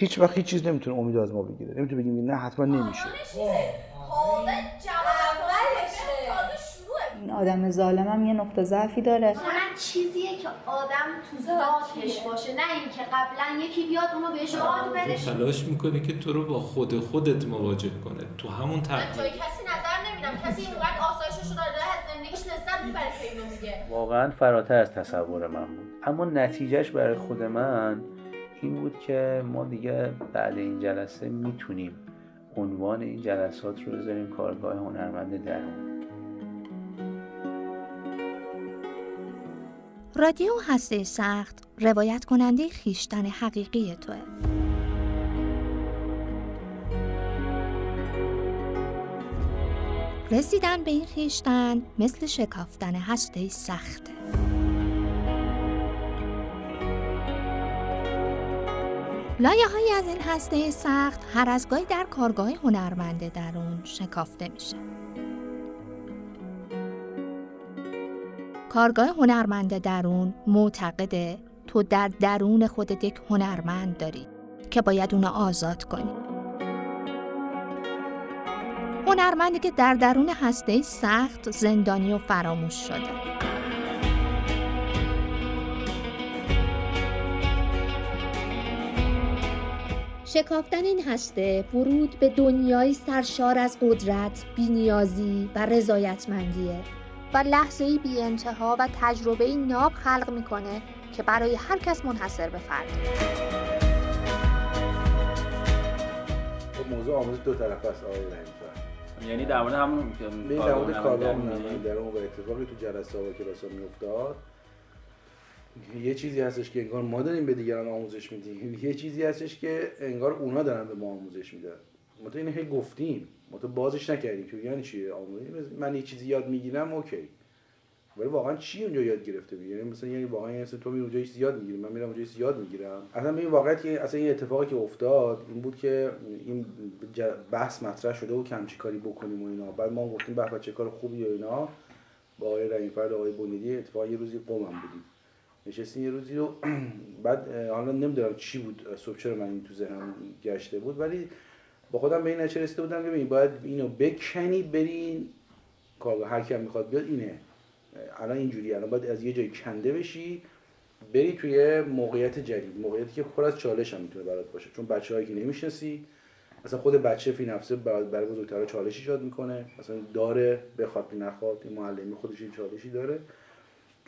هیچ وقت هیچ چیز نمی‌تونه امید از ما بگیره. نمی‌تونه بگیم نه حتما نمیشه. این آدم ظالمم یه نقطه ضعفی داره. چیزیه که آدم تو ذاتش باشه نه اینکه قبلا یکی بیاد اونو بهش یاد بده. تلاش می‌کنه که تو رو با خود خودت مواجه کنه. تو همون جای کسی نظر نمیدم. کسی اینقدر آسایشش رو داره از زندگیش لذت می‌بره که اینو میگه. واقعا فراتر از تصور من بود. اما نتیجهش برای خود من این بود که ما دیگه بعد این جلسه می‌تونیم عنوان این جلسات رو بذاریم کارگاه هنرمند درون. رادیو هسته سخت روایت کننده خیشتن حقیقی توه. رسیدن به این خیشتن مثل شکافتن هسته سخته. لایه های از این هسته سخت هر از گاهی در کارگاه هنرمند درون شکافته میشه. کارگاه هنرمند درون معتقده تو در درون خودت یک هنرمند داری که باید اونو آزاد کنی. هنرمندی که در درون هسته سخت زندانی و فراموش شده. شکافتن این هسته ورود به دنیای سرشار از قدرت، بینیازی و رضایتمندیه. و لحظه ای بی انتها و تجربه ناب خلق می‌کنه که برای هر کس منحصر به فرد. خب موضوع آموزش دو طرف است آقای یعنی در مورد همون به در مورد کارگاه در اون اتفاقی تو جلسه و کلاس ها میافتاد. یه چیزی هستش که انگار ما داریم به دیگران آموزش میدیم. یه چیزی هستش که انگار اونا دارن به ما آموزش میدن. ما تو این هی گفتیم. ما تو بازش نکردیم که یعنی چیه آموزش من یه چیزی یاد می‌گیرم اوکی. ولی واقعا چی اونجا یاد گرفته می یعنی مثلا یعنی واقعا یعنی تو می اونجا یاد می‌گیری من میرم اونجا یاد می‌گیرم. اصلا این واقعیت که اصلا این اتفاقی که افتاد این بود که این بحث مطرح شده و کم چی کاری بکنیم و اینا. بعد ما گفتیم به چه کار خوبی و اینا. با آقای رحیمفرد آقای بنیدی اتفاقا یه روزی قومم بودیم. نشستیم یه روزی رو بعد حالا نمی‌دونم چی بود صبح چرا من این تو ذهنم گشته بود ولی با خودم به این نتیجه رسیده بودم که باید اینو بکنی برین کارگاه هر کی می‌خواد بیاد اینه. الان اینجوری الان باید از یه جای کنده بشی بری توی موقعیت جدید موقعیتی که پر از چالش هم می‌تونه برات باشه. چون بچه‌هایی که نمی‌شناسی اصلا خود بچه فی نفسه برای بزرگترها چالش ایجاد می‌کنه. مثلا داره بخواد نخواد این معلمی خودش این چالشی داره.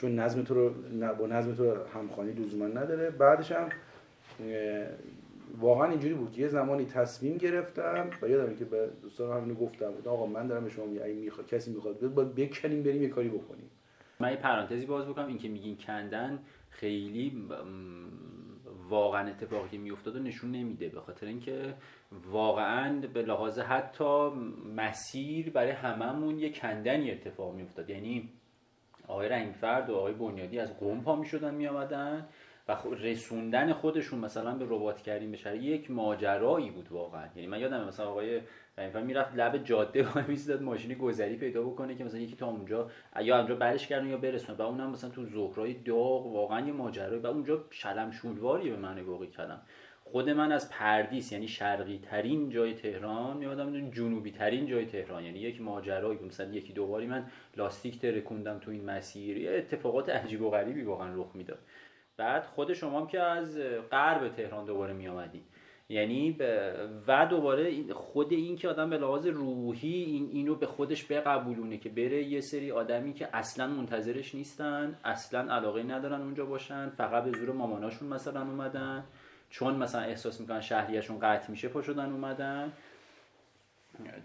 چون نظم تو رو با نظم تو همخوانی لزوما نداره. بعدش هم واقعا اینجوری بود. یه زمانی تصمیم گرفتم و یادمه که به دوستان همینو گفتم. آقا من دارم به شما میگم می‌خواد کسی می‌خواد باید بکنیم بریم یه کاری بکنیم. من یه پرانتزی باز بکنم. این که میگین کندن خیلی واقعا اتفاقی که میافتاد نشون نمیده. به خاطر اینکه واقعا به لحاظ حتی مسیر برای هممون یه کندنی اتفاق میافتاد. یعنی آقای رنگفرد و آقای بنیادی از قوم پا می‌شدن میامدن و رسوندن خودشون مثلا به ربات کردیم بشه یک ماجرایی بود واقعا. یعنی من یادم مثلا آقای رنگفرد می‌رفت لب جاده وای می‌زد ماشینی گذری پیدا بکنه که مثلا یکی تا اونجا یا اونجا برش کردن یا برسونه و اونم مثلا تو ظهرای داغ واقعا یه ماجرایی. و اونجا شلم شولواری به من واقعی کردم خود من از پردیس یعنی شرقی ترین جای تهران میادم جنوبی ترین جای تهران. یعنی یک ماجرایی مثلا یکی دوباری من لاستیک ترکوندم تو این مسیر. یه اتفاقات عجیب و غریبی واقعا رخ می‌داد. بعد خود شما هم که از غرب تهران دوباره می آمدی یعنی و دوباره خود این که آدم به لحاظ روحی این اینو به خودش بقبولونه که بره یه سری آدمی که اصلا منتظرش نیستن اصلا علاقه ندارن اونجا باشن فقط به زور ماماناشون مثلا اومدن. چون مثلا احساس می‌کنن شهریشون قطع میشه پا شدن اومدن.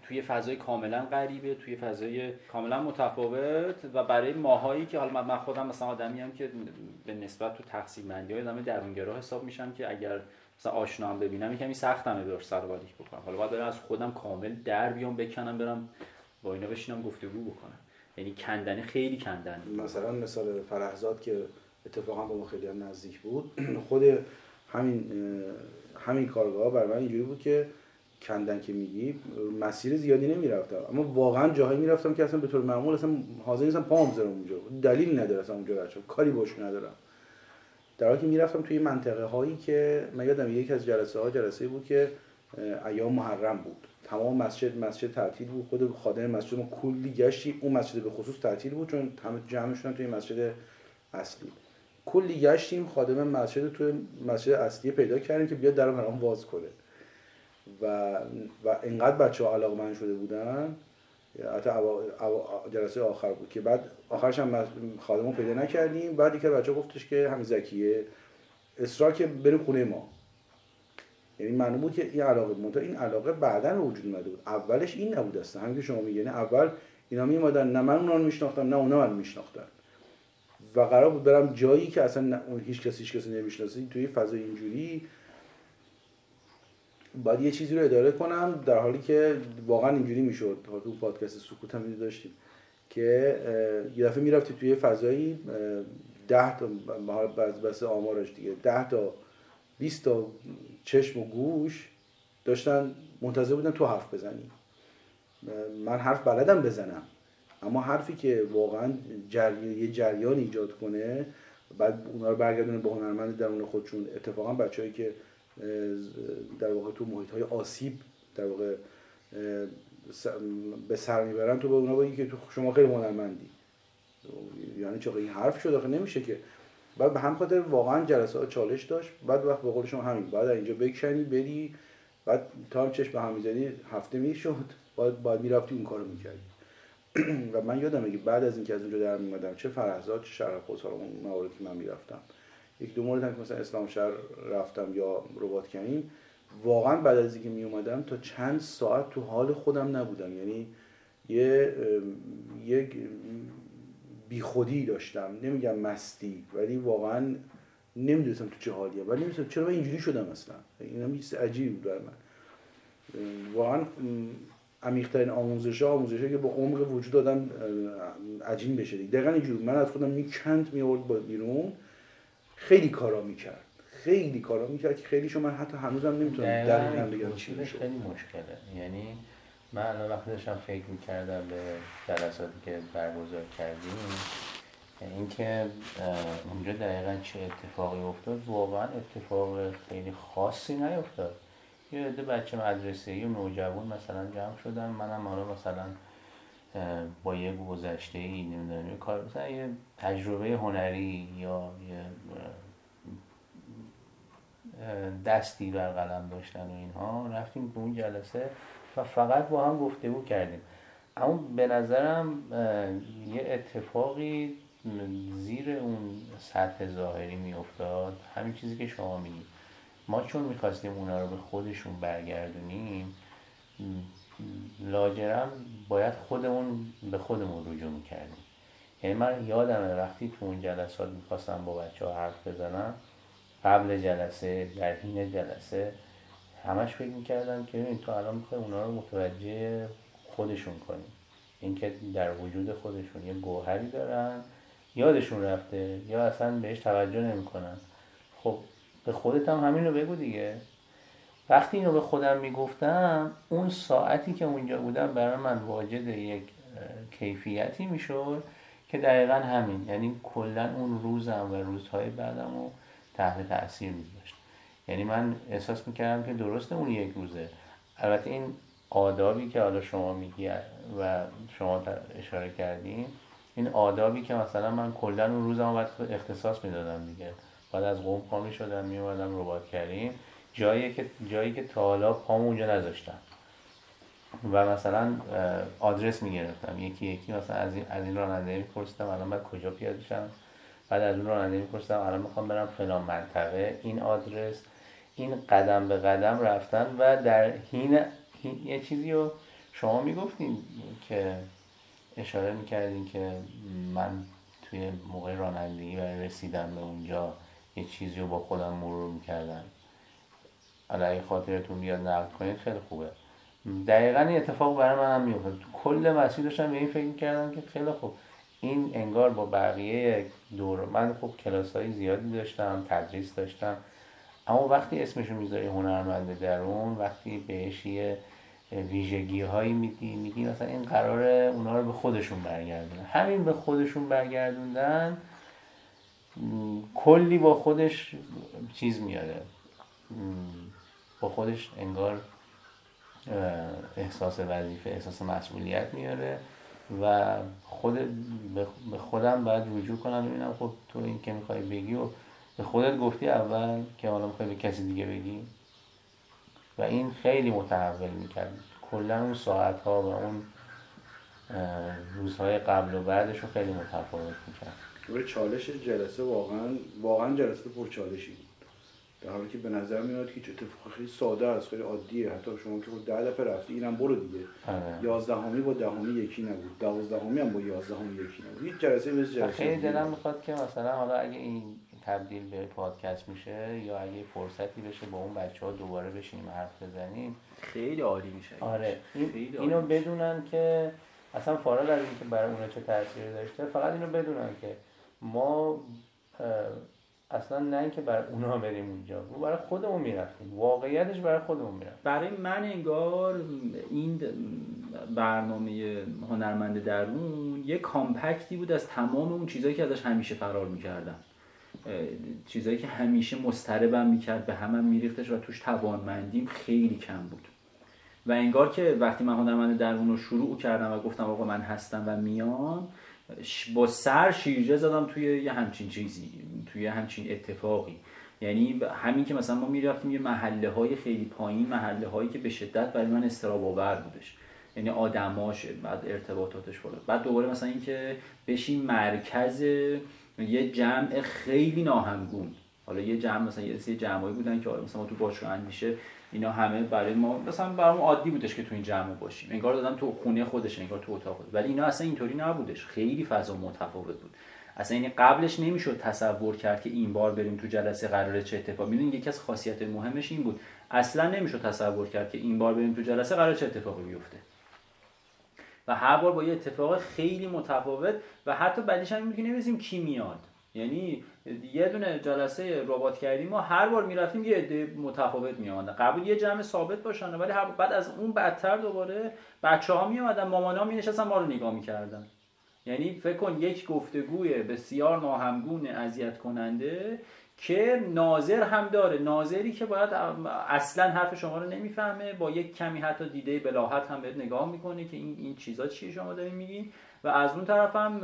توی فضای کاملا غریبه توی فضای کاملا متفاوت و برای ماهایی که حالا من خودم مثلا آدمی هم که به نسبت تو تقسیم بندی های آدم درونگرا حساب میشم که اگر مثلا آشنا هم ببینم کمی سختمه به سر بکنم حالا باید از خودم کامل در بیام بکنم برم با اینا بشینم گفتگو بکنم. یعنی کندنه خیلی کندن. مثلا مثال فرهزاد که اتفاقا با ما خیلی نزدیک بود خود همین همین کارگاه برای من اینجوری بود که کندن که میگی مسیر زیادی نمی‌رفتم. اما واقعا جاهایی می‌رفتم که اصلا به طور معمول اصلا حاضر نیستم پام بذارم اونجا. دلیل نداره اصلا اونجا رفتم کاری باش ندارم. در حالی که می‌رفتم توی منطقه هایی که من یادم یکی از جلسه ها جلسه بود که ایام محرم بود. تمام مسجد مسجد تعطیل بود. خود خادم مسجد ما کلی گشتی. اون مسجد به خصوص تعطیل بود چون همه جمع شدن توی مسجد اصلی کلی گشتیم خادم مسجد توی مسجد اصلی پیدا کردیم که بیاد در برام باز کنه. و و انقدر بچه ها علاقه من شده بودن. حتی جلسه آخر بود که بعد آخرش هم خادمون پیدا نکردیم. بعد که بچه گفتش که همین زکیه اصرار که بریم خونه ما. یعنی معلوم بود که این علاقه منتها این علاقه بعدا وجود اومده بود. اولش این نبود اصلا. همین که شما میگین. یعنی اول اینا میومدن نه من اونا رو میشناختم نه اونا من میشناختن. و قرار بود برم جایی که اصلا هیچ کسی هیچ کسی نمی‌شناسه توی فضای اینجوری. باید یه چیزی رو اداره کنم در حالی که واقعا اینجوری می‌شد. تو پادکست سکوت هم داشتیم که یه دفعه می‌رفتی توی فضایی ده تا بس آمارش دیگه ده تا 20 تا چشم و گوش داشتن منتظر بودن تو حرف بزنی. من حرف بلدم بزنم. اما حرفی که واقعا یه جریان ایجاد کنه بعد اونا رو برگردونه به هنرمند درون خودشون اتفاقا بچههایی که در واقع تو محیط های آسیب در واقع به سر می‌برن تو به اونا بگی که تو شما خیلی هنرمندی. یعنی چه این حرف شد آخه نمیشه که. بعد به هم خاطر واقعا جلسات چالش داشت بعد وقت به قول شما همین بعد اینجا بکشنی بری بعد تا هم به هم می‌زدی هفته می‌شد بعد بعد می‌رفتی اون کارو می‌کردی. و من یادم که بعد از اینکه از اونجا در میمدم چه فرحزاد چه شرف خوشحال اون مواردی که من می‌رفتم. یک دو مورد هم که مثلا اسلام شهر رفتم یا ربات کنیم واقعا بعد از اینکه می اومدم تا چند ساعت تو حال خودم نبودم. یعنی یه یک بیخودی داشتم. نمیگم مستی ولی واقعا نمی‌دونستم تو چه حالیه. ولی نمی‌دونستم چرا من اینجوری شدم اصلا. این هم عجیبی بود برای من. واقعا عمیق‌ترین آموزش ها آموزش که با عمق وجود آدم عجیب بشه دقیقا اینجوری من از خودم می‌کند میورد با بیرون. خیلی کارا می‌کرد. خیلی کارا می‌کرد که خیلی شما حتی هنوزم نمی‌تونم هم بگم چی خیلی مشکله. یعنی من الان وقتی داشتم فکر می‌کردم به جلساتی که برگزار کردیم اینکه اونجا دقیقا چه اتفاقی افتاد واقعا اتفاق خیلی خاصی نیفتاد. یه عده بچه مدرسه و نوجوان مثلا جمع شدن منم حالا مثلا با یه گذشته ای نمی‌دونم یه کار مثلا یه تجربه هنری یا یه دستی بر قلم داشتن و اینها رفتیم به اون جلسه و فقط با هم گفتگو کردیم. اما به نظرم یه اتفاقی زیر اون سطح ظاهری میافتاد همین چیزی که شما میگید. ما چون می‌خواستیم اونا رو به خودشون برگردونیم لاجرم باید خودمون به خودمون رجوع می‌کردیم. یعنی من یادمه وقتی تو اون جلسات می‌خواستم با بچه ها حرف بزنم قبل جلسه در حین جلسه همش فکر می‌کردم که این تو الان می‌خوای اونا رو متوجه خودشون کنیم اینکه در وجود خودشون یه گوهری دارن یادشون رفته یا اصلا بهش توجه نمی‌کنن. خب به خودت هم همین رو بگو دیگه. وقتی اینو به خودم می‌گفتم اون ساعتی که اونجا بودم برای من واجد یک کیفیتی می‌شد که دقیقا همین. یعنی کلا اون روزم و روزهای بعدم رو تحت تاثیر میذاشت یعنی من احساس می‌کردم که درسته اون یک روزه. البته این آدابی که حالا شما میگی و شما اشاره کردین این آدابی که مثلا من کلا اون روزم باید اختصاص می‌دادم دیگه. بعد از قوم پا می‌شدم میومدم ربات کردیم. جایی که جایی که تا حالا پامو اونجا نذاشتم. و مثلا آدرس می‌گرفتم. یکی یکی مثلا از این از این راننده میپرسیدم الان باید کجا پیاده شم؟ بعد از اون راننده میپرسیدم الان می‌خوام برم فلان منطقه. این آدرس این قدم به قدم رفتن و در حین یه چیزی رو شما می‌گفتین که اشاره می‌کردین که من توی موقع رانندگی و رسیدن به اونجا یه چیزی رو با خودم مرور می‌کردم. علیه خاطرتون بیاد نقل کنید خیلی خوبه. دقیقا این اتفاق برای من هم میفته کل مسیر داشتم به این فکر کردم که خیلی خوب. این انگار با بقیه دور من خب کلاس های زیادی داشتم تدریس داشتم. اما وقتی اسمشو می‌ذاری هنرمند درون وقتی بهش یه ویژگی هایی میدی میگی مثلا این قرار اونا رو به خودشون برگردونن. همین به خودشون برگردوندن کلی با خودش چیز میاره. با خودش انگار احساس وظیفه احساس مسئولیت میاره و خود به خودم باید رجوع کنم. ببینم خب تو این که می‌خوای بگی و به خودت گفتی اول که حالا می‌خوای به کسی دیگه بگی. و این خیلی متحول می‌کرد. کلا اون ساعت ها و اون روزهای قبل و بعدش رو خیلی متفاوت می‌کرد. چالش جلسه واقعا واقعا جلسه پرچالشی بود. در حالی که به نظر میاد که اتفاق خیلی ساده است خیلی عادیه. حتی شما که خود ده دفعه رفتی اینم برو دیگه. آره. یازدهمی با دهمی یکی نبود. دوازدهمی هم با یازدهمی یکی نبود. هیچ جلسه مثل جلسه خیلی دلم می‌خواد که مثلا حالا اگه این تبدیل به پادکست میشه یا اگه فرصتی بشه با اون بچه ها دوباره بشینیم حرف بزنیم. خیلی عالی میشه. آره. این اینو بدونن که اصلا فارغ از اینکه برای اونا چه تاثیری داشته فقط اینو بدونن که ما اصلا نه اینکه برای اونا بریم اونجا ما برای خودمون می‌رفتیم. واقعیتش برای خودمون می‌رفتیم. برای من انگار این برنامه هنرمند درون یه کامپکتی بود از تمام اون چیزهایی که ازش همیشه فرار می‌کردم چیزهایی که همیشه مستربم می‌کرد به همم میریختش و توش توانمندیم خیلی کم بود. و انگار که وقتی من هنرمند درون رو شروع کردم و گفتم آقا من هستم و میام با سر شیرجه زدم توی یه همچین چیزی توی همچین اتفاقی. یعنی همین که مثلا ما می‌رفتیم یه محله های خیلی پایین محله هایی که به شدت برای من استراب آور بودش. یعنی آدماش بعد ارتباطاتش بالا. بعد دوباره مثلا اینکه بشیم مرکز یه جمع خیلی ناهمگون. حالا یه جمع مثلا یه سری جمعایی بودن که مثلا ما تو باشگاه اندیشه اینا همه برای ما مثلا برام عادی بودش که تو این جمع باشیم. انگار دادم تو خونه خودش انگار تو اتاق خودش. ولی اینا اصلا اینطوری نبودش. خیلی فضا متفاوت بود. اصلا این قبلش نمی‌شد تصور کرد که این بار بریم تو جلسه قراره چه اتفاقی می‌دونید یکی از خاصیت مهمش این بود. اصلا نمی‌شد تصور کرد که این بار بریم تو جلسه قراره چه اتفاقی بیفته. و هر بار با یه اتفاق خیلی متفاوت و حتی بعدش هم که کی میاد. یعنی یه دونه جلسه ربات کردیم ما هر بار می‌رفتیم یه عده متفاوت می آمدن قبول یه جمع ثابت باشن ولی بعد از اون بدتر دوباره بچه ها می آمدن مامان ها می نشستن ما رو نگاه می‌کردن. یعنی فکر کن یک گفتگوی بسیار ناهمگون اذیت کننده که ناظر هم داره. ناظری که باید اصلا حرف شما رو نمی‌فهمه با یک کمی حتی دیده بلاحت هم بهت نگاه می‌کنه که این این چیزا چیه شما دارین میگین و از اون طرف هم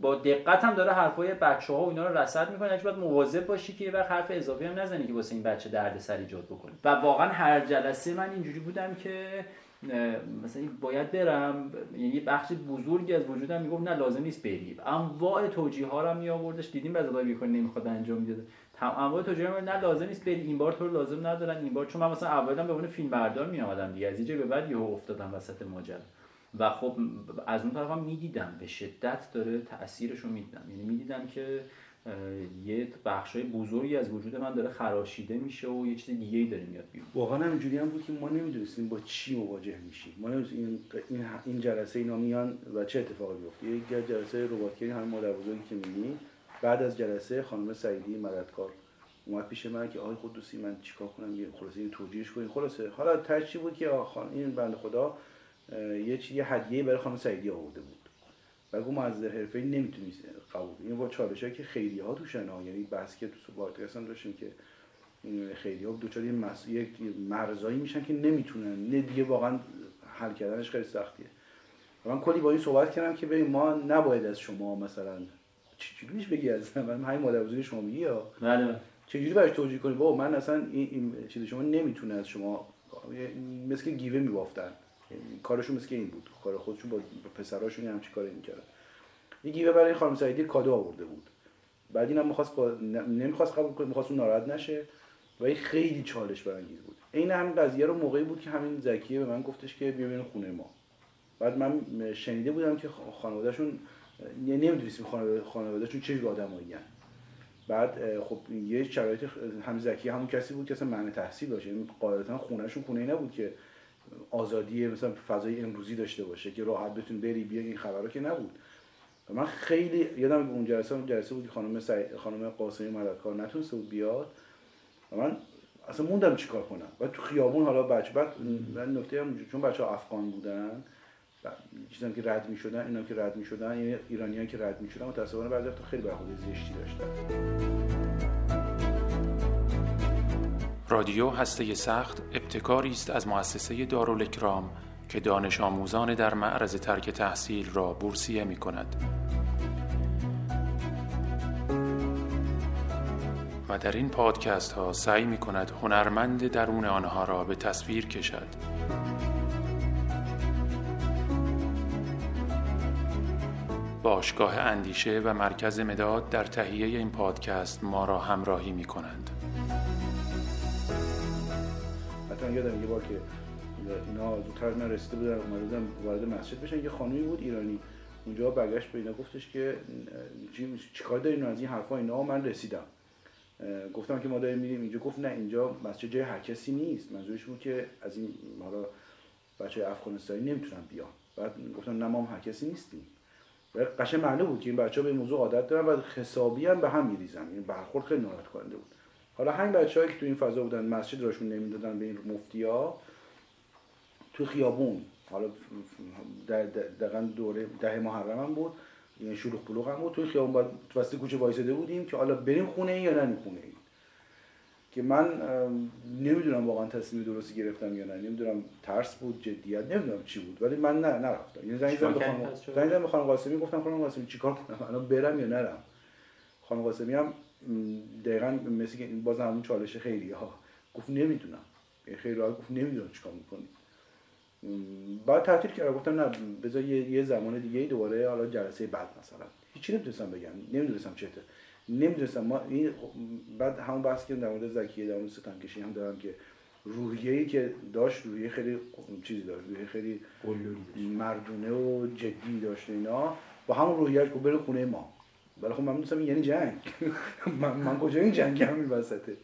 با, دقت هم داره حرفای بچه ها و اینا رو رصد می‌کنه. باید مواظب باشی که یه وقت حرف اضافی هم نزنی که واسه این بچه درد سر ایجاد بکنه و واقعا هر جلسه من اینجوری بودم که مثلا باید برم. یعنی بخش بزرگی از وجودم می‌گفت نه لازم نیست بری. انواع توجیه ها رو می آوردش دیدیم بعضی وقتا بیکن نمی‌خواد انجام میده انواع توجیه ها نه لازم نیست بری. این بار تو رو لازم ندارن. این بار چون من مثلا اولام به عنوان فیلم بردار می آمدم دیگه. از اینجا به بعد یهو افتادم وسط ماجرا. و خب از اون طرف هم می‌دیدم. به شدت داره تاثیرش رو می‌دیدم یعنی می‌دیدم که یه های بزرگی از وجود من داره خراشیده میشه و یه چیز دیگه ای داره میاد بیرون. واقعا همینجوری هم بود که ما نمی‌دونستیم با چی مواجه میشیم. ما این این جلسه اینا میان و چه اتفاقی میفته یک جلسه رباتگری همین مادر بزرگی که میگی بعد از جلسه خانم سعیدی مددکار اومد پیش من که آقای قدوسی من چیکار کنم؟ یه خلاصه این توجیهش کنیم. خلاصه حالا ترچی بود که خان این بنده خدا یه چیز یه هدیه برای خانم سعیدی آورده بود. و ما از حرفه نمی‌تونیم قبول این با چالش که خیلی ها توشن ها یعنی بحث که تو پادکست هم داشتیم که خیلی ها دوچار یه مس... یک مرزایی میشن که نمی‌تونن. نه دیگه واقعا حل کردنش خیلی سختیه. من کلی با این صحبت کردم که ببین ما نباید از شما مثلا چجوریش بگی؟ از من همین مادر بزرگ شما میگی یا؟ بله. چجوری براش توجیه کنی؟ بابا من اصلا این, این چیز شما نمی‌تونه از شما مثل گیوه میبافتن. کارشون مثل این بود. کار خودشون با پسراشون هم چی کاری می‌کردن. یه گیوه برای خانم سعیدی کادو آورده بود. بعد اینم می‌خواست با... نمی‌خواست قبول کنه می‌خواست اون ناراحت نشه و این خیلی چالش برانگیز بود. این هم قضیه رو موقعی بود که همین زکیه به من گفتش که بیا خونه ما. بعد من شنیده بودم که خانوادهشون یعنی نمی‌دونستیم خانوادهشون چه آدمایی بعد خب یه شرایط همین زکیه همون کسی بود که اصلا معنی تحصیل داشت. یعنی قاعدتا خونهشون خونه ای نبود که آزادی مثلا فضای امروزی داشته باشه که راحت بتون بری بیا این خبرها که نبود. من خیلی یادم اون جلسه اون جلسه بود خانم سعی... خانم قاسمی مددکار نتونسته بود بیاد. و من اصلا موندم چیکار کنم. و تو خیابون حالا بچه بعد من نکته هم چون بچه ها افغان بودن چیزایی که رد می‌شدن اینا که رد می‌شدن یعنی ایرانیان که رد می‌شدن متأسفانه بعضی وقتا خیلی برخورد زشتی داشتن. رادیو هسته سخت ابتکاری است از مؤسسه دارالکرام که دانش آموزان در معرض ترک تحصیل را بورسیه می کند. و در این پادکست ها سعی می کند هنرمند درون آنها را به تصویر کشد. باشگاه اندیشه و مرکز مداد در تهیه این پادکست ما را همراهی می کنند. حتی یادم یه بار که اینا زودتر از من رسیده بودن اومده بودن وارد مسجد بشن. یه خانومی بود ایرانی. اونجا برگشت به اینا گفتش که چیکار دارین از این حرفا اینا؟ من رسیدم. گفتم که ما داریم میریم اینجا. گفت نه اینجا مسجد جای هر کسی نیست. منظورش بود که از این حالا بچه افغانستانی نمی‌تونن بیان. بعد گفتم نه ما هم هر کسی نیستیم. قشنگ معلوم بود که این بچه به این موضوع عادت دارن و حسابی هم به هم میریزن. این برخورد خیلی ناراحت کننده بود. حالا همین بچه‌هایی که تو این فضا بودن مسجد راشون نمی‌دادن به این مفتیا تو خیابون حالا دقیقا دوره ده محرم هم بود یعنی شلوغ بلوغ هم بود توی خیابون باید وسط کوچه وایساده بودیم که حالا بریم خونه ای یا نریم خونه ای که من نمی‌دونم واقعا تصمیم درستی گرفتم یا نه نمی‌دونم ترس بود جدیت نمی‌دونم چی بود ولی من نه نرفتم. یعنی زنگ زدم به خانم قاسمی گفتم خانم قاسمی چیکار کنم؟ الان برم یا نرم؟ خانم قاسمی هم دقیقا مثل که باز همون چالش خیلی ها. گفت نمی‌دونم. خیلی راحت گفت نمی‌دونم چیکار می‌کنی. بعد تعطیل کردم گفتم نه بذار یه, زمان دیگه دوباره حالا جلسه بعد مثلا. هیچی نمی‌تونستم بگم. نمی‌دونستم چته نمی‌دونستم. ما این بعد همون بحث که در مورد زکیه در مورد ستم کشی هم دارم که روحیه‌ای که داشت روحیه خیلی چیزی داشت. روحیه خیلی مردونه و جدی داشت اینا. با همون روحیه‌اش گفت بره خونه ما. ولی خب من می‌دونستم یعنی جنگ. من, من کجا این جنگ هم این وسطه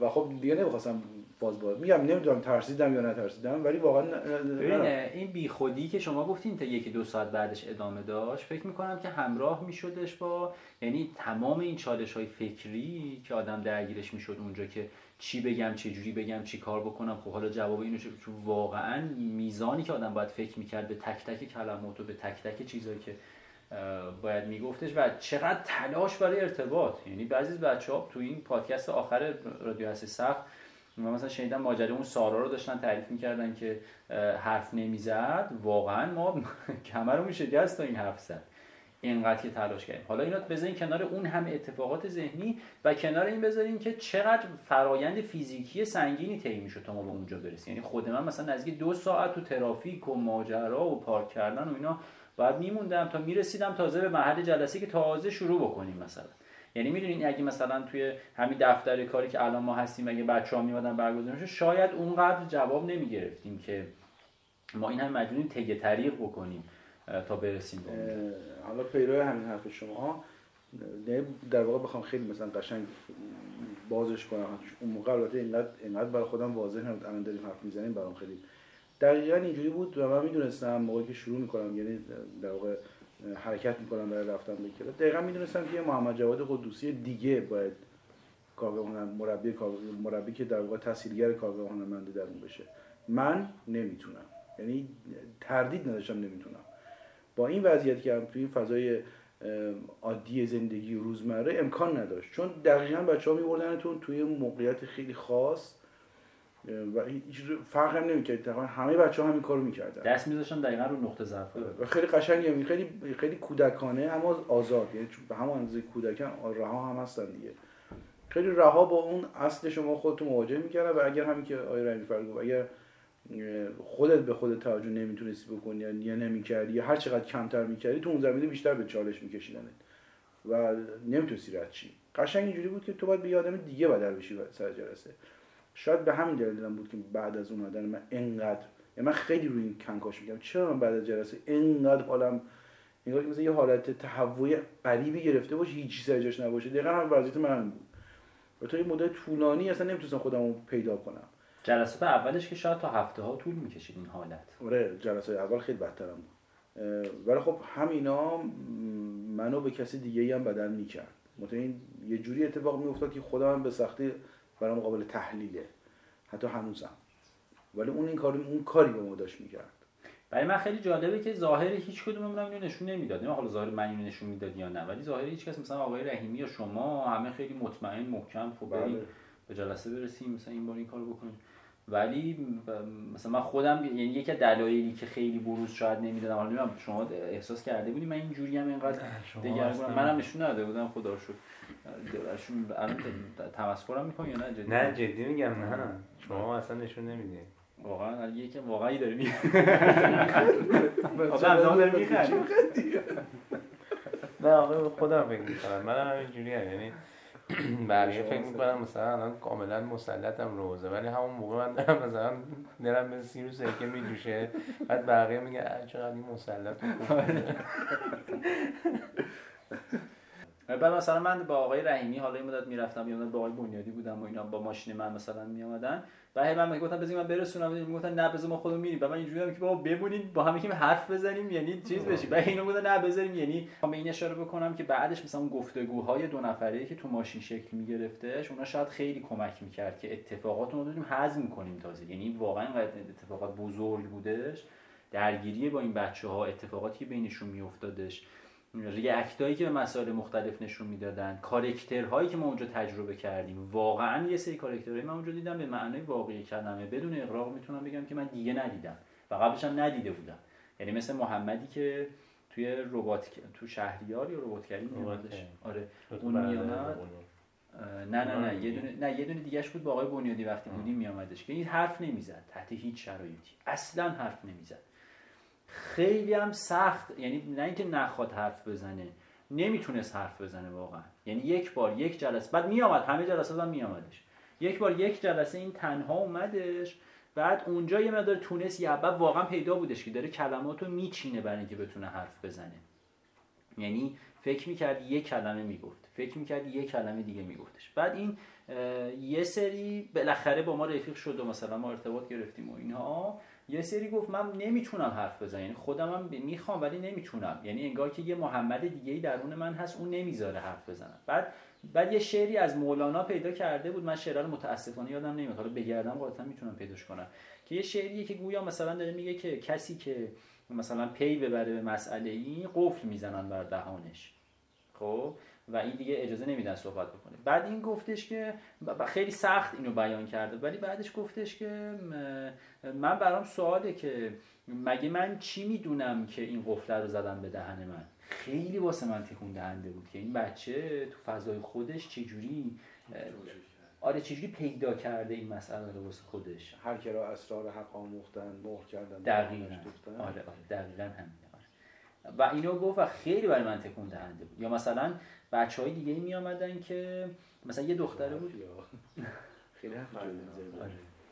و خب دیگه نمی‌خواستم باز باز میگم نمی‌دونم ترسیدم یا نترسیدم ولی واقعا ببین این بیخودی که شما گفتین تا یکی دو ساعت بعدش ادامه داشت فکر می‌کنم که همراه میشدش با یعنی تمام این چالش های فکری که آدم درگیرش می‌شد اونجا که چی بگم چه جوری بگم چی کار بکنم خب حالا جواب اینو چون واقعا میزانی که آدم باید فکر می‌کرد به تک تک کلمات و به تک تک چیزایی که باید میگفتش و چقدر تلاش برای ارتباط. یعنی بعضی از بچه تو این پادکست آخر رادیو هستی سخت من مثلا شنیدم ماجرا اون سارا رو داشتن تعریف می‌کردن که حرف نمی‌زد. واقعا ما کمرمون شکست تا این حرف زد. اینقدر که تلاش کردیم. حالا اینا بذارین کنار اون همه اتفاقات ذهنی و کنار این بذارین که چقدر فرایند فیزیکی سنگینی طی می‌شد تا ما به اونجا برسیم. یعنی خود من مثلا نزدیک دو ساعت تو ترافیک و ماجرا و پارک کردن و اینا بعد میموندم تا می‌رسیدم تازه به محل جلسه که تازه شروع بکنیم مثلا. یعنی می‌دونین اگه مثلا توی همین دفتر کاری که الان ما هستیم اگه بچه ها میمدن برگزار شاید اونقدر جواب نمی‌گرفتیم که ما این هم مجبوریم تگه طریق بکنیم تا برسیم به حالا پیرو همین حرف شما در واقع بخوام خیلی مثلا قشنگ بازش کنم. اون موقع البته اینقدر اینقدر برای خودم واضح نبود. الان داریم حرف می‌زنیم برام خیلی دقیقا اینجوری بود و من می‌دونستم موقعی که شروع می‌کنم یعنی در واقع حرکت می‌کنم برای رفتن به کلاس دقیقا می‌دونستم که محمد جواد قدوسی دیگه باید کارگاه مربی مربی که در واقع تحصیلگر کارگاه هنرمندی در اون بشه من نمی‌تونم. یعنی تردید نداشتم نمی‌تونم. با این وضعیت که توی این فضای عادی زندگی روزمره امکان نداشت. چون دقیقا بچه ها میبردنتون توی موقعیت خیلی خاص و هیچ فرق هم نمی‌کرد. تقریبا همه بچه ها همین کارو می‌کردن. دست میذاشتن دقیقا رو نقطه ضعف. و خیلی قشنگه. خیلی خیلی کودکانه اما آزاد. یعنی به همون اندازه کودکان رها هم هستن دیگه. خیلی رها با اون اصل شما خودتون مواجه می‌کردن و اگر همین که آقای رحیمی فرد اگر خودت به خودت توجه نمی‌تونستی بکنی یا نمی‌کردی یا هر چقدر کمتر می‌کردی تو اون زمینه بیشتر به چالش میکشیدنت. و نمی‌تونستی رد چی قشنگ اینجوری بود که تو باید به آدم دیگه بدل بشی سر جلسه. شاید به همین دلیل بود که بعد از اون اومدن من انقدر یعنی من خیلی روی این کنکاش میگم چرا من بعد از جلسه انقدر حالم انگار که مثلا یه حالت تهوع غریبی گرفته باشه هیچ چیزی جاش نباشه. دقیقا هم وضعیت من بود. و تا این مدت طولانی اصلا نمی‌تونستم خودم رو پیدا کنم. جلسات اولش که شاید تا هفته ها طول می‌کشید این حالت. آره جلسات اول خیلی بدترم بود. ولی خب همینا منو به کسی دیگه هم بدل می‌کرد. این یه جوری اتفاق میافتاد که خودم به سختی برام قابل تحلیله. حتی هنوزم. ولی اون این کار اون کاری به ما داشت می‌کرد. برای من خیلی جالبه که ظاهر هیچ کدوممون اینو نشون نمی‌داد. نه حالا ظاهر من اینو نشون می‌داد یا نه ولی ظاهر هیچ کس مثلا آقای رحیمی یا شما همه خیلی مطمئن محکم خب بریم بله. به جلسه برسیم مثلا این بار این کارو بکنیم. ولی مثلا من خودم یعنی یکی از دلایلی که خیلی بروز شاید نمی‌دادم حالا نمی‌دونم شما احساس کرده بودی؟ من اینجوری هم اینقدر دگرگونم منم نشون نداده بودم خدا رو شکر. الان تمسخرم می‌کنی یا نه؟ جدی؟ نه جدی میگم نه. شما اصلا نشون نمیدی. واقعا یکی واقعی داره میگه آقا از آن داره میخند نه آقا خودم فکر می‌کنم. من هم اینجوری هم یعنی بقیه فکر می‌کنم مثلا الان کاملا مسلطم روزه ولی همون موقع من دارم مثلا دارم به سیر و سرکه میجوشه. بعد بقیه میگه چقدر این مسلط بعد مثلا من با آقای رحیمی حالا این مدت می‌رفتم یا با آقای بنیادی بودم و اینا با ماشین من مثلا میآمدن. و هی من می‌گفتم بذار من برسونم می‌گفتن نه بذار ما خودمون میریم. و من اینجوری بودم که بابا بمونید با هم یکم حرف بزنیم یعنی چیز بشی و اینا بودن نه بذاریم یعنی به این اشاره بکنم که بعدش مثلا اون گفتگوهای دو نفره که تو ماشین شکل میگرفتش اونا شاید خیلی کمک می‌کرد که اتفاقات رو داریم هضم کنیم تازه. یعنی واقعا اینقدر اتفاقات بزرگ بودش. درگیری با این بچه ها اتفاقاتی که بینشون میافتادش. ریاکتایی که به مسائل مختلف نشون می‌دادن کارکترهایی که ما اونجا تجربه کردیم. واقعا یه سری کارکترهایی من اونجا دیدم به معنای واقعی کلمه بدون اقراق می‌تونم بگم که من دیگه ندیدم و قبلش هم ندیده بودم. یعنی مثل محمدی که توی ربات تو شهریار یا ربات کریم آره. اون. اه، نه نه نه. یه دونه نه یه دونه دیگهش بود با آقای بنیادی وقتی بودیم میامدش که این حرف نمی‌زد. تحت هیچ شرایطی. اصلا حرف نمی‌زد. خیلی هم سخت یعنی نه اینکه نخواد حرف بزنه نمی‌تونست حرف بزنه واقعا. یعنی یک بار یک جلسه بعد میامد همه جلسات هم میامدش یک بار یک جلسه این تنها اومدش بعد اونجا یه مقدار تونست بعد واقعا پیدا بودش که داره کلمات رو میچینه برای اینکه بتونه حرف بزنه. یعنی فکر می‌کرد یه کلمه می‌گفت فکر می‌کرد یه کلمه دیگه میگفتش. بعد این یه سری بالاخره با ما رفیق شد و مثلا ما ارتباط گرفتیم و اینها. یه سری گفت من نمی‌تونم حرف بزنم یعنی خودم هم می‌خوام ولی نمی‌تونم. یعنی انگار که یه محمد دیگه ای درون من هست اون نمی‌ذاره حرف بزنم. بعد بعد یه شعری از مولانا پیدا کرده بود من شعر رو متاسفانه یادم نمیاد. حالا بگردم قاطعا می‌تونم پیداش کنم. که یه شعریه که گویا مثلا داره میگه که کسی که مثلا پی ببره به مسئله این قفل می‌زنن بر دهانش. خب؟ و این دیگه اجازه نمیدن صحبت بکنه. بعد این گفتش که خیلی سخت اینو بیان کرده ولی بعدش گفتش که من برام سواله که مگه من چی می‌دونم که این قفله رو زدم به دهن من؟ خیلی واسه من تکون دهنده بود که این بچه تو فضای خودش چجوری آره چجوری پیدا کرده این مسئله رو واسه خودش؟ هر که را اسرار حق آموختن مهر کردن دقیقا. آره آره دقیقا همینه آره. و اینو گفت و خیلی برای من تکون دهنده بود. یا مثلا بچه های دیگه می آمدن که مثلا یه دختره بود. خیلی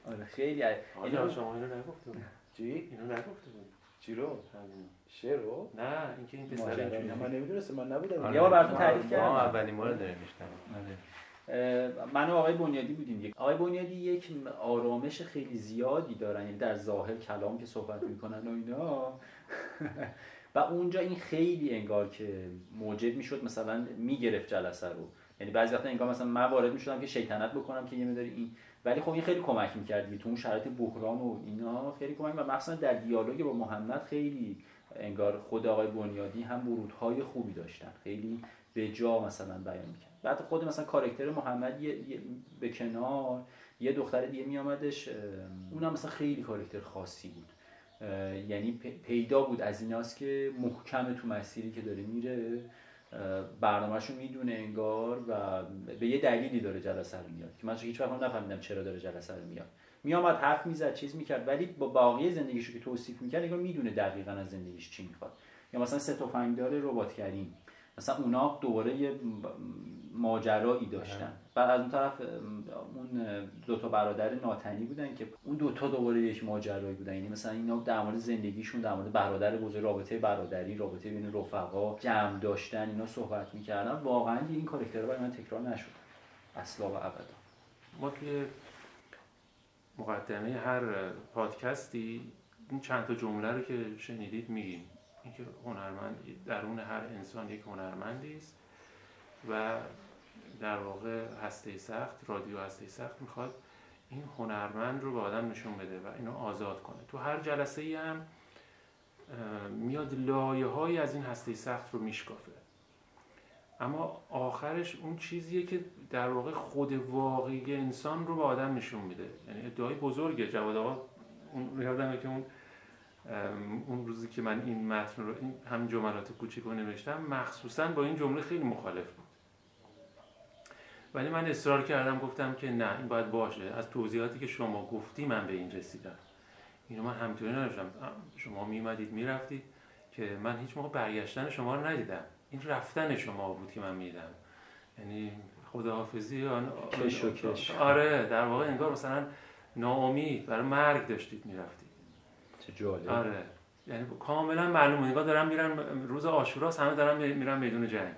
آره خیلی. آره شما اینو نگفته بود چی؟ اینو نگفته بود چی رو؟ شعر رو؟ نه اینکه این پسر اینجوری من نمی‌دونستم من نبودم. آره، یه بار براتون ما- تعریف ما کردم. اولین بار داریم میشنم آره. من و آقای بنیادی بودیم. یک آقای بنیادی یک آرامش خیلی زیادی دارن. یعنی در ظاهر کلام که صحبت می‌کنن و اینا. و اونجا این خیلی انگار که موجب می‌شد مثلا می‌گرفت جلسه رو. یعنی بعضی وقتا انگار مثلا من وارد می‌شدم که شیطنت بکنم که یه مقدار این. ولی خب این خیلی کمک می‌کرد تو اون شرایط بحران و اینا خیلی کمک و مخصوصا در دیالوگ با محمد خیلی انگار خود آقای بنیادی هم ورودهای خوبی داشتن. خیلی به جا مثلا بیان می‌کرد. بعد خود مثلا کاراکتر محمد یه, یه- به کنار یه دختر دیگه میامدش اونم مثلا خیلی کاراکتر خاصی بود. یعنی پیدا بود از ایناست که محکم تو مسیری که داره میره برنامهشو می‌دونه انگار و به یه دلیلی داره جلسه رو میاد که من هیچ وقت هم نفهمیدم چرا داره جلسه رو میاد. میامد حرف می‌زد چیز می‌کرد ولی با باقی زندگیشو که توصیف می‌کرد انگار می‌دونه دقیقا از زندگیش چی می‌خواد. یا مثلا سه تفنگدار ربات کریم. مثلا اونا دوباره یه ماجرایی داشتن. بعد از اون طرف اون دو تا برادر ناتنی بودن که اون دوتا دوباره یک ماجرایی بودن. یعنی مثلا اینا در مورد زندگیشون در مورد برادر بزرگ رابطه برادری رابطه بین رفقا جمع داشتن اینا صحبت می‌کردن. واقعا این کاراکترها برای من تکرار نشد. اصلا و ابدا. ما توی مقدمه هر پادکستی این چند تا جمله رو که شنیدید میگیم. اینکه هنرمند درون هر انسان یک هنرمندی است و در واقع هسته سخت رادیو هسته سخت می‌خواد این هنرمند رو به آدم نشون بده و اینو آزاد کنه. تو هر جلسه ای هم میاد لایه های از این هسته سخت رو میشکافه. اما آخرش اون چیزیه که در واقع خود واقعی انسان رو به آدم نشون میده. یعنی ادعای بزرگه. جواد آقا اون یادمه که اون اون روزی که من این متن رو این همین جملات کوچیک رو نوشتم مخصوصا با این جمله خیلی مخالف بود. ولی من اصرار کردم گفتم که نه این باید باشه. از توضیحاتی که شما گفتی من به این رسیدم. اینو من همینطوری نداشتم. شما میمدید می‌رفتید که من هیچ موقع برگشتن شما رو ندیدم. این رفتن شما بود که من میدم یعنی خداحافظی آن کش و کش. آره در واقع انگار مثلا ناامید برای مرگ داشتید می‌رفتید. چه جالب. آره. یعنی کاملا معلومه. انگار دارن میرن روز آشوراست همه دارن می- میرن میدون جنگ.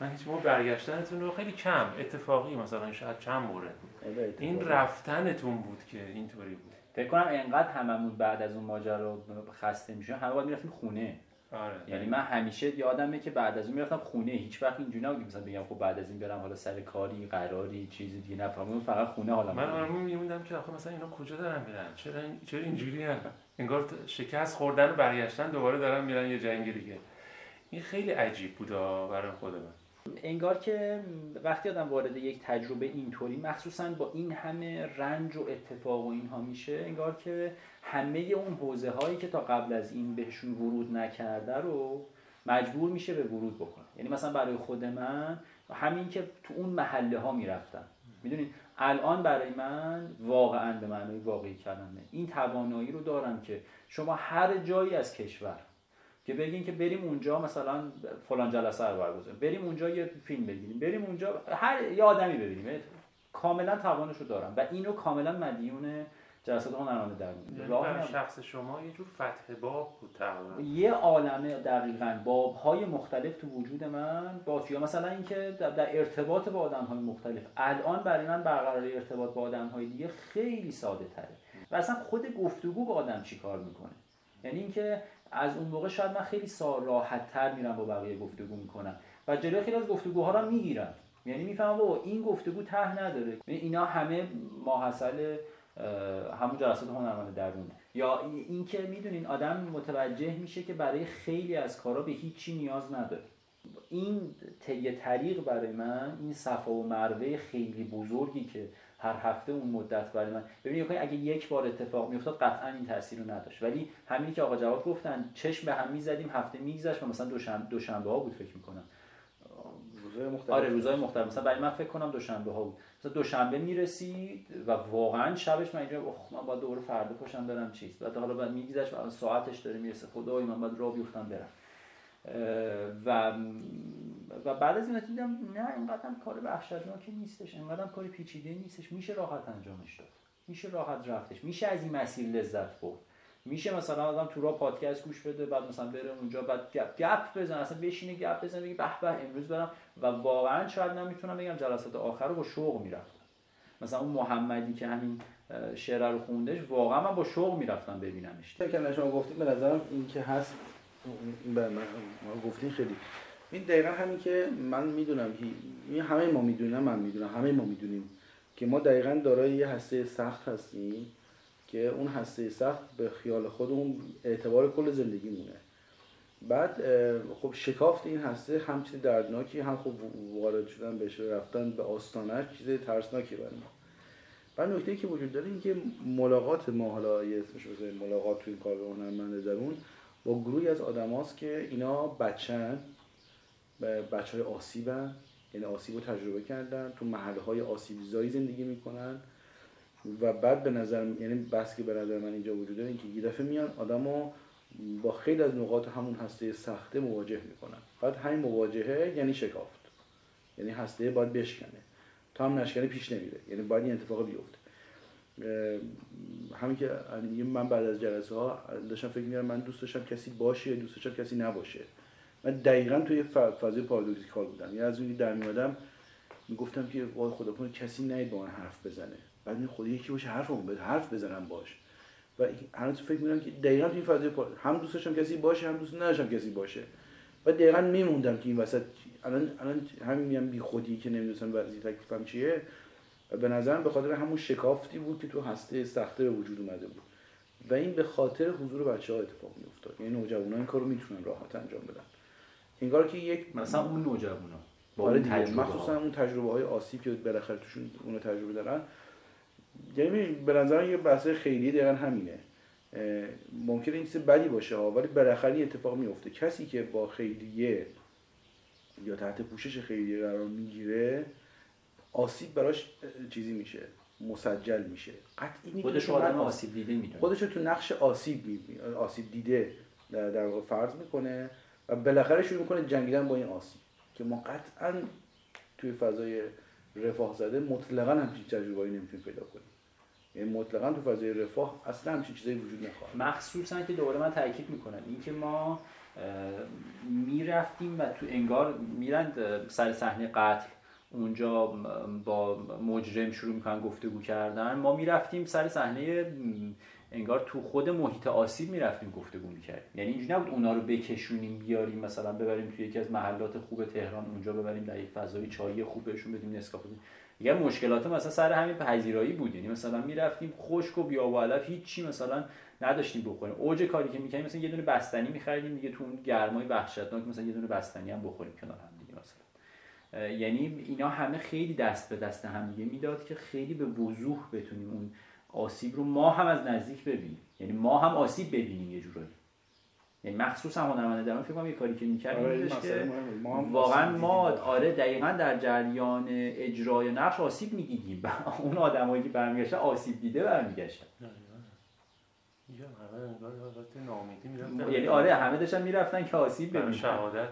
من هیچ موقع برگشتنتون رو خیلی کم. اتفاقی مثلا شاید چند مورد بود این رفتنتون بود که اینطوری بود. فکر کنم انقدر هممون بعد از اون ماجرا خسته میشیم همه باید می‌رفتیم خونه. آره. یعنی من همیشه یادمه که بعد از اون می‌رفتم خونه. هیچ وقت اینجوری نبود مثلا بگم خب بعد از این برم حالا سر کاری قراری چیزی دیگه نفهمم. فقط خونه حالا من آرمون میموندم که آخه مثلا اینا کجا دارن میرن؟ چرا این- چرا اینجوری هم انگار شکست خوردن و برگشتن دوباره دارن میرن یه جنگ دیگه. این خیلی عجیب بود برای خود من. انگار که وقتی آدم وارد یک تجربه اینطوری مخصوصا با این همه رنج و اتفاق و اینها میشه انگار که همه اون حوزه هایی که تا قبل از این بهشون ورود نکرده رو مجبور میشه به ورود بکنه. یعنی مثلا برای خود من همین که تو اون محله ها می‌رفتم. می‌دونید الان برای من واقعا به معنای واقعی کلمه. این توانایی رو دارم که شما هر جایی از کشور که بگین که بریم اونجا مثلا فلان جلسه رو برگزاریم. بریم اونجا یه فیلم بگیریم. بریم اونجا هر یه آدمی ببینیم. کاملا توانش رو دارم. و اینو کاملا مدیون جلسات هنرمند درون یعنی هم- شخص شما یه جور فتح باب بود تقریبا. یه عالمه دقیقا بابهای مختلف تو وجود من با یا مثلا اینکه در, در ارتباط با آدم های مختلف. الان برای من برقراری ارتباط با آدم های دیگه خیلی ساده تره و اصلا خود گفتگو با آدم چی کار می‌کنه؟ یعنی اینکه از اون موقع شاید من خیلی راحت تر میرم با بقیه گفتگو می‌کنم. و جلوی خیلی از گفتگوها رو می‌گیرم. یعنی می‌فهمم بابا این گفتگو ته نداره. یعنی اینا همه ماحصل همون جلسات هنرمند درونه یا این- اینکه می‌دونین آدم متوجه میشه که برای خیلی از کارا به هیچی نیاز نداره. این طی طریق برای من این صفا و مروه خیلی بزرگی که هر هفته اون مدت برای من. ببینید اگه یک بار اتفاق میافتاد قطعا این تاثیر رو نداشت. ولی همینی که آقا جواد گفتن چشم به هم می‌زدیم هفته میگذشت و مثلا دوشنبه دوشنبه ها بود فکر می‌کنم. روزهای مختلف. آره روزهای مختلف. مثلا برای من فکر کنم دوشنبه ها بود. مثلا دوشنبه می‌رسید و واقعا شبش من اینجا اخ من باید دوباره فردا پاشم برم چیز. بعد حالا بعد میگذشت و ساعتش داره می‌رسه. خدای من باید راه بیفتم برم. و و بعد از این دیدم نه اینقدر کار وحشتناکی نیستش اینقدر کار پیچیده نیستش. میشه راحت انجامش داد. میشه راحت رفتش. میشه از این مسیر لذت برد. میشه مثلا آدم تو راه پادکست گوش بده بعد مثلا بره اونجا بعد گپ گپ بزن اصلا بشینه گپ بزنه بگه به به امروز برم. و واقعا شاید نمی‌تونم بگم جلسات آخر رو با شوق می‌رفتم. مثلا اون محمدی که همین شعر رو خوندش واقعا من با شوق می‌رفتم ببینمش. که شما گفتیم به نظرم این که هست به من ما گفتین خیلی. این دقیقا همین که من می‌دونم این همه ما می‌دونم من می‌دونم همه ما می‌دونیم که ما دقیقا دارای یه هسته سخت هستیم که اون هسته سخت به خیال خودمون اعتبار کل زندگیمونه. بعد اه، خب شکافت این هسته هم چیز دردناکی هم خب وارد شدن بهش رفتن به آستانش چیز ترسناکی برای ما. بعد نکته که وجود داره این که ملاقات ما حالا یه اسمش ملاقات این کار هنرمند درون با گروهی از آدم هاست که اینا بچن بچه های آسیبن. یعنی آسیب رو تجربه کردن تو محله های آسیب زایی زندگی می‌کنن. و بعد به نظر یعنی بس که به نظر من اینجا وجود داره اینکه یه دفعه میان آدمو با خیلی از نقاط همون هسته سخته مواجه می‌کنن. بعد همین مواجهه یعنی شکافت. یعنی هسته باید بشکنه. تا هم نشکنه پیش نمیره. یعنی باید این اتفاق بیفته. همین که من بعد از جلسه ها داشتم فکر می‌کردم من دوست داشتم کسی باشه دوست داشتم کسی نباشه. من دقیقا توی فضای پارادوکسیکال بودم. یعنی از اونی در میادم می‌گفتم که وای خدا کنه کسی نید با من حرف بزنه. بعد خدا یکی باشه حرفمو بزنه حرف بزنم باش. و هنوز فکر می‌کنم که دقیقا توی فضای. هم دوست داشتم کسی باشه هم دوست نداشتم کسی باشه. و دقیقا میموندم که این وسط الان الان همین میگم بی خودی که نمی‌دونستم وضعیت تکلیفم چیه. و به نظرم به خاطر همون شکافتی بود که تو هسته سخته به وجود اومده بود. و این به خاطر حضور بچه ها اتفاق میافتاد. یعنی نوجوانا این کارو می‌تونن راحت انجام بدن. انگار که یک مثلا اون نوجوانا با آره تجربه مخصوصا. اون تجربه های آسیب که بالاخره توشون اونو تجربه دارن. یعنی به نظر یه بحث خیلی دقیقا همینه. ممکنه این چیز بدی باشه ها ولی بالاخره اتفاق میفته کسی که با خیریه یا تحت پوشش خیریه قرار می‌گیره آسیب براش چیزی میشه مسجل میشه. قطعی خودش آدم آسیب- دیده می‌دونه. خودش رو تو نقش آسیب می... آسیب دیده در, در واقع فرض می‌کنه و بالاخره شروع می‌کنه جنگیدن با این آسیب که ما قطعا توی فضای رفاه زده مطلقا همچین تجربه‌ای نمی‌تونیم پیدا کنیم. یعنی مطلقا تو فضای رفاه اصلا همچین چیزایی وجود نخواهد مخصوصا که دوباره من تاکید می‌کنم اینکه ما می‌رفتیم و تو انگار میرن اه، سر صحنه قتل. اونجا با مجرم شروع می‌کنن گفتگو کردن. ما می‌رفتیم سر صحنه انگار تو خود محیط آسیب می‌رفتیم گفتگو می‌کردیم. یعنی اینجوری نبود اونا رو بکشونیم بیاریم مثلا ببریم توی یکی از محلات خوب تهران اونجا ببریم در یک فضای چایی خوب بهشون بدیم نسکافه دیگه مشکلات مثلا سر همین پذیرایی بود. یعنی مثلا می‌رفتیم خشک و علف هیچی مثلا نداشتیم بخوریم. اوج کاری که می‌کنیم مثلا یه دونه بستنی میخریدیم دیگه تو اون گرمای وحشتناک مثلا یه دونه بستنی هم بخوریم کنار هم. یعنی اینا همه خیلی دست به دست هم دیگه می‌داد که خیلی به وضوح بتونیم اون آسیب رو ما هم از نزدیک ببینیم. یعنی ما هم آسیب ببینیم یه جورایی. یعنی مخصوصا هنرمند درمان فکر کنم یه کاری که می‌کردیم آره، که. ما واقعا ما. آره دقیقا در جریان اجرای نقش آسیب می‌دیدیم. اون آدمایی که برمیگشتن آسیب دیده برمیگشتن. یعنی آره همه داشتن می‌رفتن که آسیب ببینن. شهادت